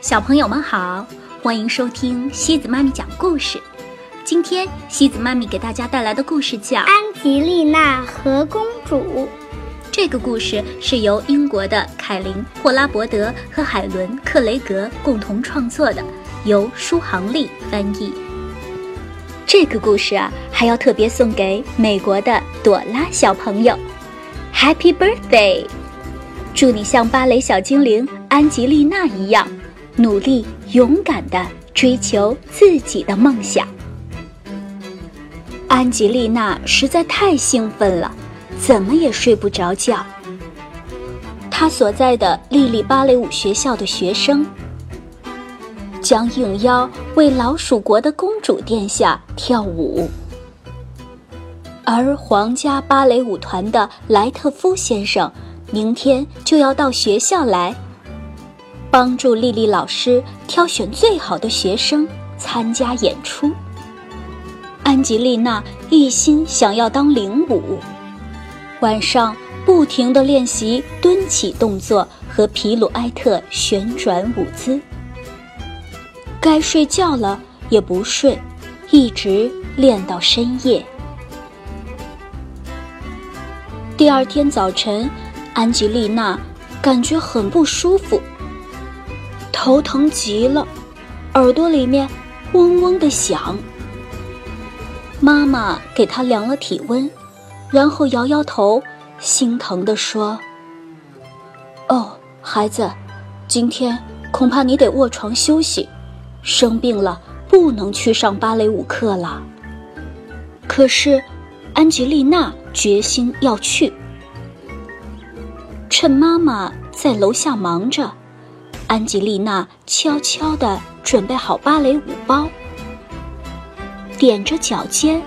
小朋友们好，欢迎收听西子妈咪讲故事。今天西子妈咪给大家带来的故事叫《安吉丽娜和公主》。这个故事是由英国的凯琳·霍拉伯德和海伦·克雷格共同创作的，由舒航丽翻译。这个故事啊，还要特别送给美国的朵拉小朋友，Happy Birthday！祝你像芭蕾小精灵安吉丽娜一样，努力勇敢地追求自己的梦想。安吉丽娜实在太兴奋了，怎么也睡不着觉。她所在的莉莉芭蕾舞学校的学生。将应邀为老鼠国的公主殿下跳舞，而皇家芭蕾舞团的莱特夫先生明天就要到学校来，帮助丽丽老师挑选最好的学生参加演出。安吉丽娜一心想要当领舞，晚上不停地练习蹲起动作和皮鲁埃特旋转舞姿。该睡觉了也不睡，一直练到深夜。第二天早晨，安吉丽娜感觉很不舒服，头疼极了，耳朵里面嗡嗡的响。妈妈给她量了体温，然后摇摇头，心疼地说：“哦，孩子，今天恐怕你得卧床休息。”生病了，不能去上芭蕾舞课了。可是，安吉丽娜决心要去。趁妈妈在楼下忙着，安吉丽娜悄悄地准备好芭蕾舞包，踮着脚尖，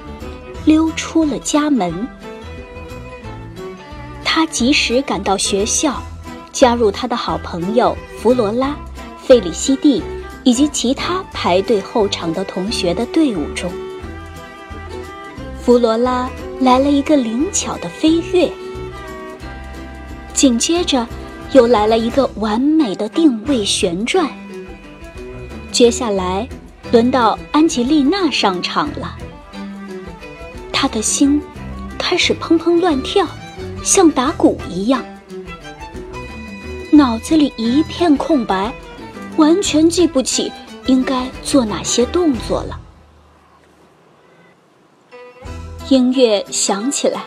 溜出了家门。她及时赶到学校，加入她的好朋友弗罗拉、费里西蒂。以及其他排队候场的同学的队伍中，弗罗拉来了一个灵巧的飞跃，紧接着又来了一个完美的定位旋转。接下来轮到安吉丽娜上场了，她的心开始砰砰乱跳，像打鼓一样，脑子里一片空白。完全记不起应该做哪些动作了。音乐响起来，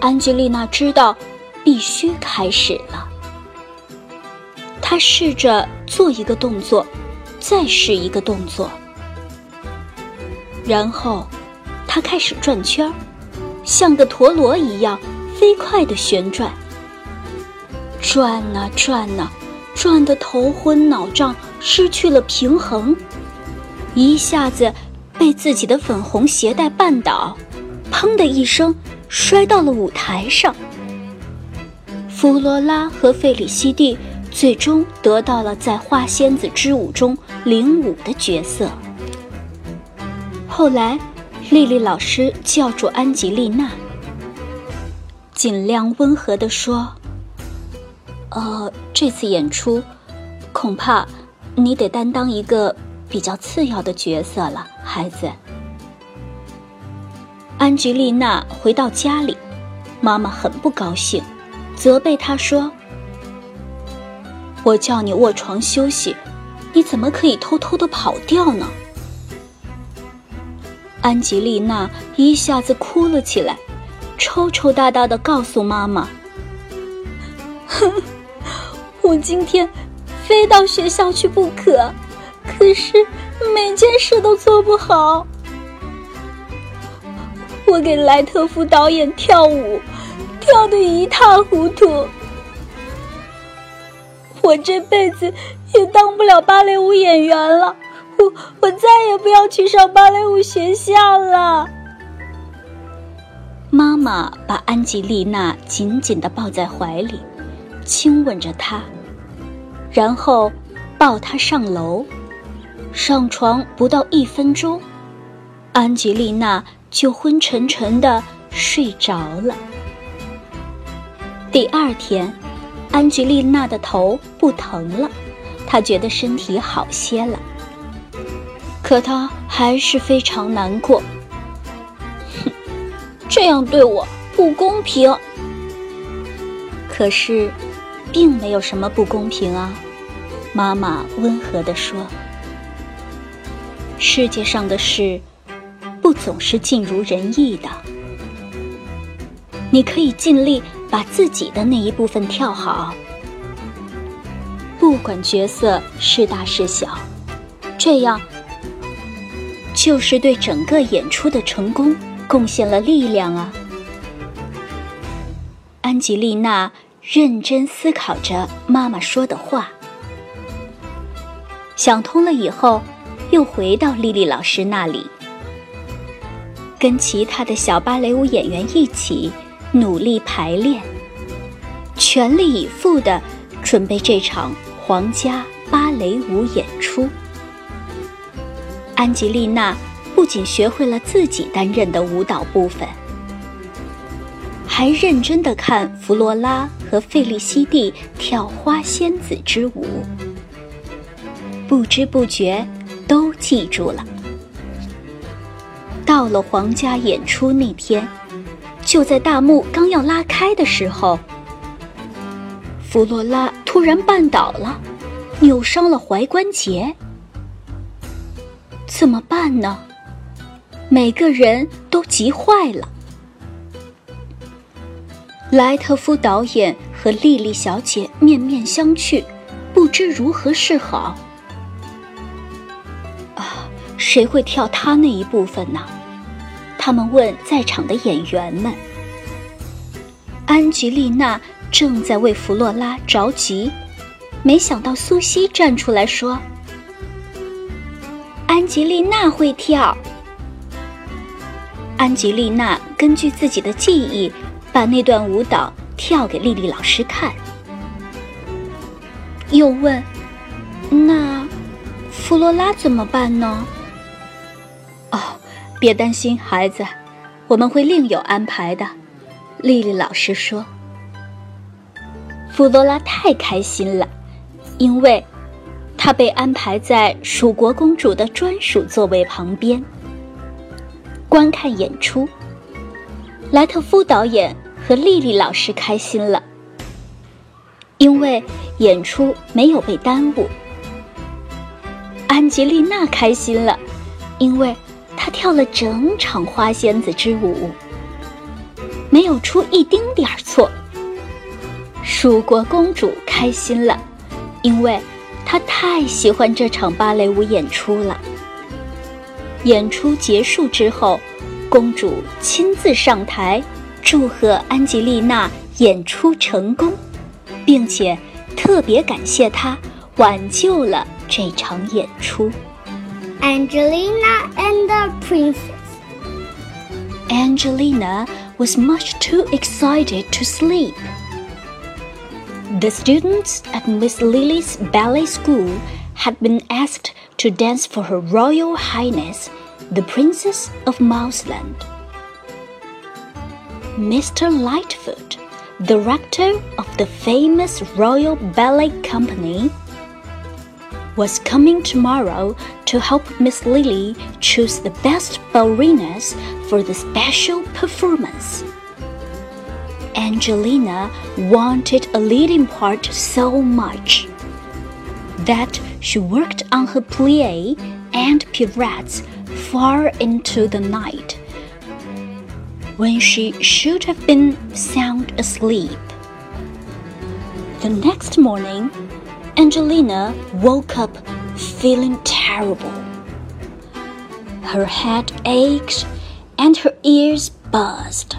安吉丽娜知道必须开始了。他试着做一个动作，再试一个动作，然后他开始转圈儿，像个陀螺一样飞快的旋转，转呐转呐。转得头昏脑胀，失去了平衡，一下子被自己的粉红鞋带绊倒，砰的一声摔到了舞台上。弗罗拉和费里西蒂最终得到了在花仙子之舞中领舞的角色。后来，丽丽老师叫住安吉丽娜，尽量温和地说。呃，这次演出，恐怕你得担当一个比较次要的角色了，孩子。安吉丽娜回到家里，妈妈很不高兴，责备她说：“我叫你卧床休息，你怎么可以偷偷的跑掉呢？”安吉丽娜一下子哭了起来，抽抽搭搭的告诉妈妈：“哼。”我今天非到学校去不可，可是每件事都做不好。我给莱特夫导演跳舞，跳得一塌糊涂。我这辈子也当不了芭蕾舞演员了，我我再也不要去上芭蕾舞学校了。妈妈把安吉丽娜紧紧的抱在怀里，亲吻着她。然后抱她上楼，上床不到一分钟，安吉丽娜就昏沉沉的睡着了。第二天，安吉丽娜的头不疼了，她觉得身体好些了。可她还是非常难过。哼，这样对我不公平。可是，并没有什么不公平啊。妈妈温和地说：“世界上的事，不总是尽如人意的。你可以尽力把自己的那一部分跳好，不管角色是大是小，这样就是对整个演出的成功贡献了力量啊。”安吉丽娜认真思考着妈妈说的话。想通了以后，又回到丽丽老师那里，跟其他的小芭蕾舞演员一起努力排练，全力以赴地准备这场皇家芭蕾舞演出。安吉丽娜不仅学会了自己担任的舞蹈部分，还认真地看弗罗拉和费利西蒂跳花仙子之舞。不知不觉，都记住了。到了皇家演出那天，就在大幕刚要拉开的时候，弗罗拉突然绊倒了，扭伤了踝关节。怎么办呢？每个人都急坏了。莱特夫导演和莉莉小姐面面相觑，不知如何是好。啊谁会跳他那一部分呢？他们问在场的演员们。安吉丽娜正在为弗洛拉着急，没想到苏西站出来说：“安吉丽娜会跳。”安吉丽娜根据自己的记忆，把那段舞蹈跳给丽丽老师看，又问：“那弗洛拉怎么办呢？”别担心，孩子，我们会另有安排的。丽丽老师说：“弗罗拉太开心了，因为她被安排在蜀国公主的专属座位旁边，观看演出。”莱特夫导演和丽丽老师开心了，因为演出没有被耽误。安吉丽娜开心了，因为。她跳了整场花仙子之舞，没有出一丁点儿错。蜀国公主开心了，因为她太喜欢这场芭蕾舞演出了。演出结束之后，公主亲自上台，祝贺安吉丽娜演出成功，并且特别感谢她挽救了这场演出。Angelina and the Princess. Angelina was much too excited to sleep. The students at Miss Lily's ballet school had been asked to dance for Her Royal Highness, the Princess of Mouseland. Mr. Lightfoot, the rector of the famous Royal Ballet Company, was coming tomorrow to help Miss Lily choose the best ballerinas for the special performance. Angelina wanted a leading part so much that she worked on her plie and pirouettes far into the night when she should have been sound asleep. The next morning, Angelina woke up feeling terrible. Her head ached and her ears buzzed.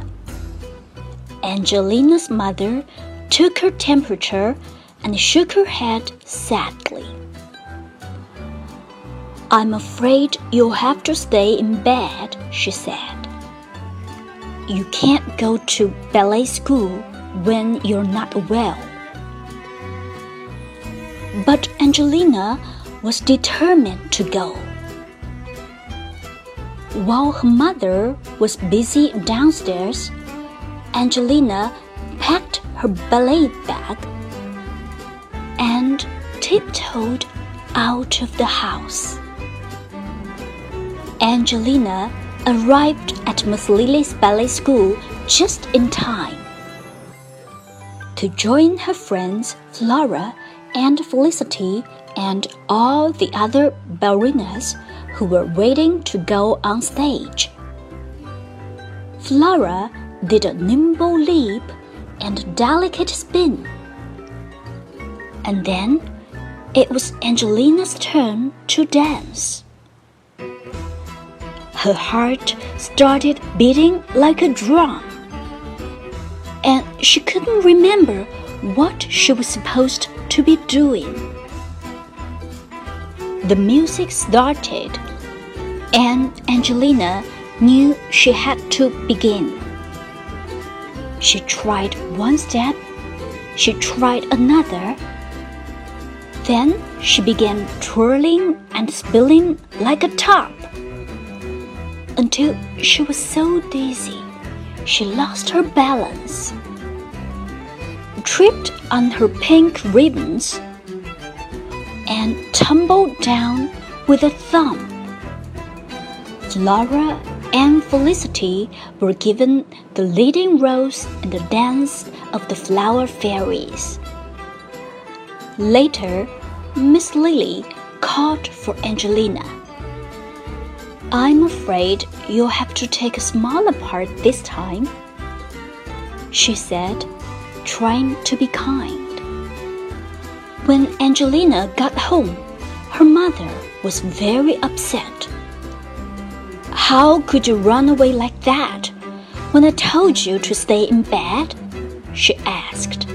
Angelina's mother took her temperature and shook her head sadly. I'm afraid you'll have to stay in bed, she said. You can't go to ballet school when you're not well. But Angelina was determined to go. While her mother was busy downstairs, Angelina packed her ballet bag and tiptoed out of the house. Angelina arrived at Miss Lily's ballet school just in time to join her friends Flora and Felicity and all the other ballerinas who were waiting to go on stage. Flora did a nimble leap and delicate spin. And then it was Angelina's turn to dance. Her heart started beating like a drum, and she couldn't remember what she was supposed to be doing. The music started, and Angelina knew she had to begin. She tried one step, she tried another. Then she began twirling and spilling like a top until she was so dizzy she lost her balance, tripped on her pink ribbons, and tumbled down with a thump. Flora and Felicity were given the leading roles in the dance of the flower fairies. Later, Miss Lily called for Angelina. I'm afraid you'll have to take a smaller part this time, she said, trying to be kind. When Angelina got home, her mother was very upset. How could you run away like that when I told you to stay in bed? she asked.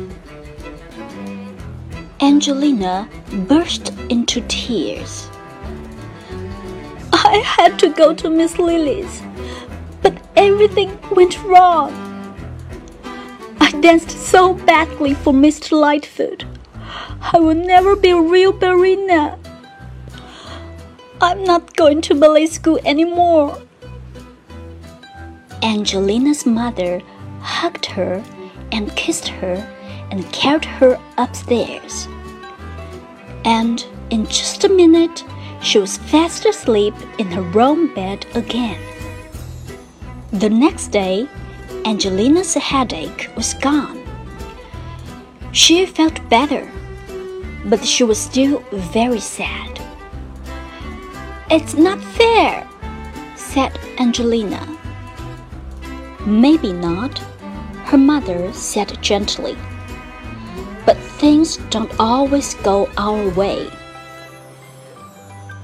Angelina burst into tears. I had to go to Miss Lily's, but everything went wrong. Danced so badly for Mr. Lightfoot. I will never be a real ballerina. I'm not going to ballet school anymore. Angelina's mother hugged her and kissed her and carried her upstairs. And in just a minute, she was fast asleep in her own bed again. The next day, Angelina's headache was gone. She felt better, but she was still very sad. It's not fair, said Angelina. Maybe not, her mother said gently. But things don't always go our way.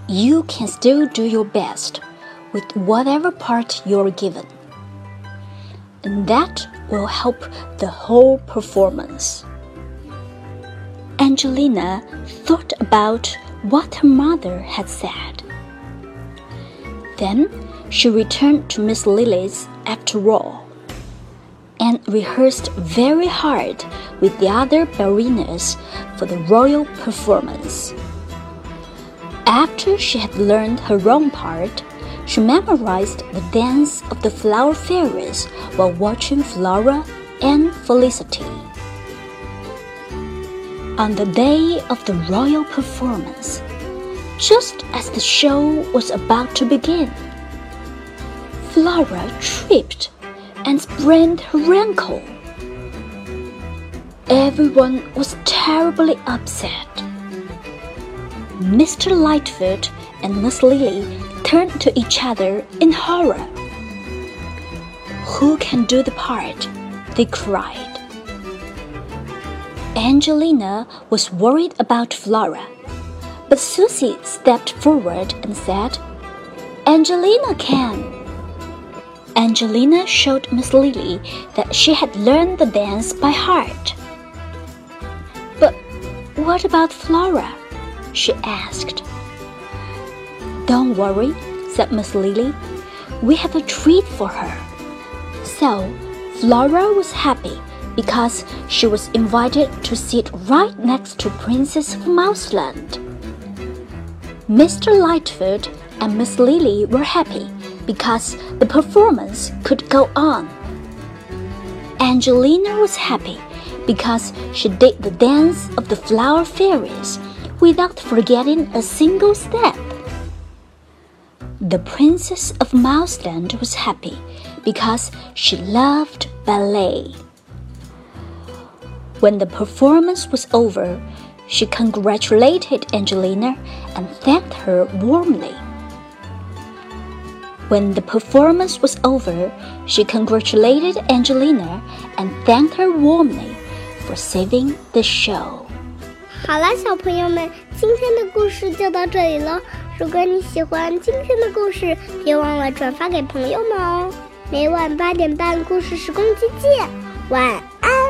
You can still do your best with whatever part you're given. And that will help the whole performance. Angelina thought about what her mother had said. Then she returned to Miss Lily's after all and rehearsed very hard with the other ballerinas for the royal performance. After she had learned her own part, she memorized the dance of the flower fairies while watching Flora and Felicity. On the day of the royal performance, just as the show was about to begin, Flora tripped and sprained her ankle. Everyone was terribly upset. Mr. Lightfoot and Miss Lily turned to each other in horror. Who can do the part? They cried. Angelina was worried about Flora, but Susie stepped forward and said, Angelina can. Angelina showed Miss Lily that she had learned the dance by heart. But what about Flora? she asked. Don't worry, said Miss Lily. We have a treat for her. So, Flora was happy because she was invited to sit right next to Princess Mouseland. Mr. Lightfoot and Miss Lily were happy because the performance could go on. Angelina was happy because she did the dance of the flower fairies without forgetting a single step. The Princess of Mouseland was happy because she loved ballet. When the performance was over, she congratulated Angelina and thanked her warmly. When the performance was over, she congratulated Angelina and thanked her warmly for saving the show. 好了，小朋友们，今天的故事就到这里了。 如果你喜欢今天的故事，别忘了转发给朋友们哦。每晚八点半，故事时光机见，晚安。